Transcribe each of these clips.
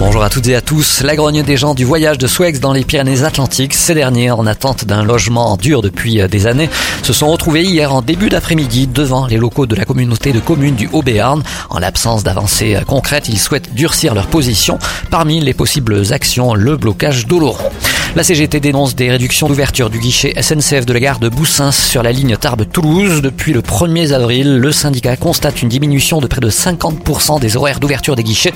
Bonjour à toutes et à tous. La grogne des gens du voyage de Swex dans les Pyrénées-Atlantiques. Ces derniers, en attente d'un logement dur depuis euh, des années, se sont retrouvés hier en début d'après-midi devant les locaux de la communauté de communes du Haut-Béarn. En l'absence d'avancées euh, concrètes, ils souhaitent durcir leur position. Parmi les possibles actions, le blocage d'Oloron. La CGT dénonce des réductions d'ouverture du guichet SNCF de la gare de Boussins sur la ligne Tarbes-Toulouse. Depuis le 1er avril, le syndicat constate une diminution de près de 50% des horaires d'ouverture des guichets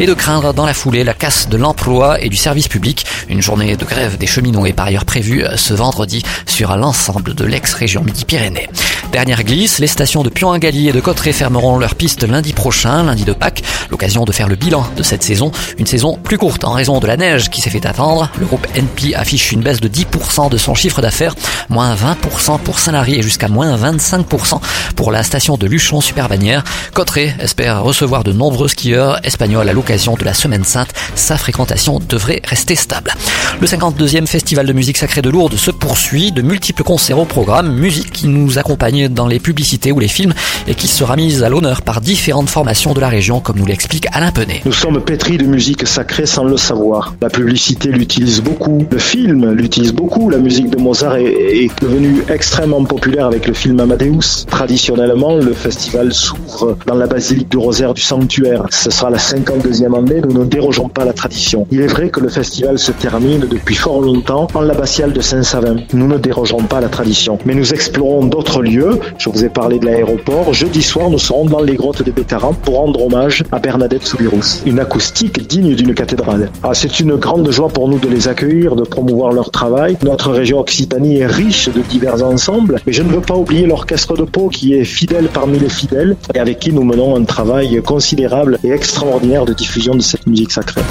et de craindre dans la foulée la casse de l'emploi et du service public. Une journée de grève des cheminots est par ailleurs prévue ce vendredi sur l'ensemble de l'ex-région Midi-Pyrénées. Dernière glisse, les stations de Pion-Ingali et de Cotteret fermeront leurs pistes lundi prochain, lundi de Pâques, l'occasion de faire le bilan de cette saison, une saison plus courte en raison de la neige qui s'est fait attendre. Le groupe NP affiche une baisse de 10% de son chiffre d'affaires, moins 20% pour Saint-Lary et jusqu'à moins 25% pour la station de Luchon Superbannière. Cotteret espère recevoir de nombreux skieurs espagnols à l'occasion de la Semaine Sainte. Sa fréquentation devrait rester stable. Le 52e Festival de musique sacrée de Lourdes se poursuit, de multiples concerts au programme, musique qui nous accompagne dans les publicités ou les films et qui sera mise à l'honneur par différentes formations de la région, comme nous l'explique Alain Penet. Nous sommes pétris de musique sacrée sans le savoir. La publicité l'utilise beaucoup, le film l'utilise beaucoup. La musique de Mozart est, devenue extrêmement populaire avec le film Amadeus. Traditionnellement, le festival s'ouvre dans la basilique du Rosaire du Sanctuaire. Ce sera la 52e année, nous ne dérogeons pas la tradition. Il est vrai que le festival se termine depuis fort longtemps en l'abbatiale de Saint-Savin. Nous ne dérogeons pas la tradition, mais nous explorons d'autres lieux je vous ai parlé de l'aéroport. Jeudi soir, nous serons dans les grottes des Bétarans pour rendre hommage à Bernadette Soubirous. Une acoustique digne d'une cathédrale. Ah, c'est une grande joie pour nous de les accueillir, de promouvoir leur travail. Notre région Occitanie est riche de divers ensembles, mais je ne veux pas oublier l'orchestre de Pau qui est fidèle parmi les fidèles et avec qui nous menons un travail considérable et extraordinaire de diffusion de cette musique sacrée.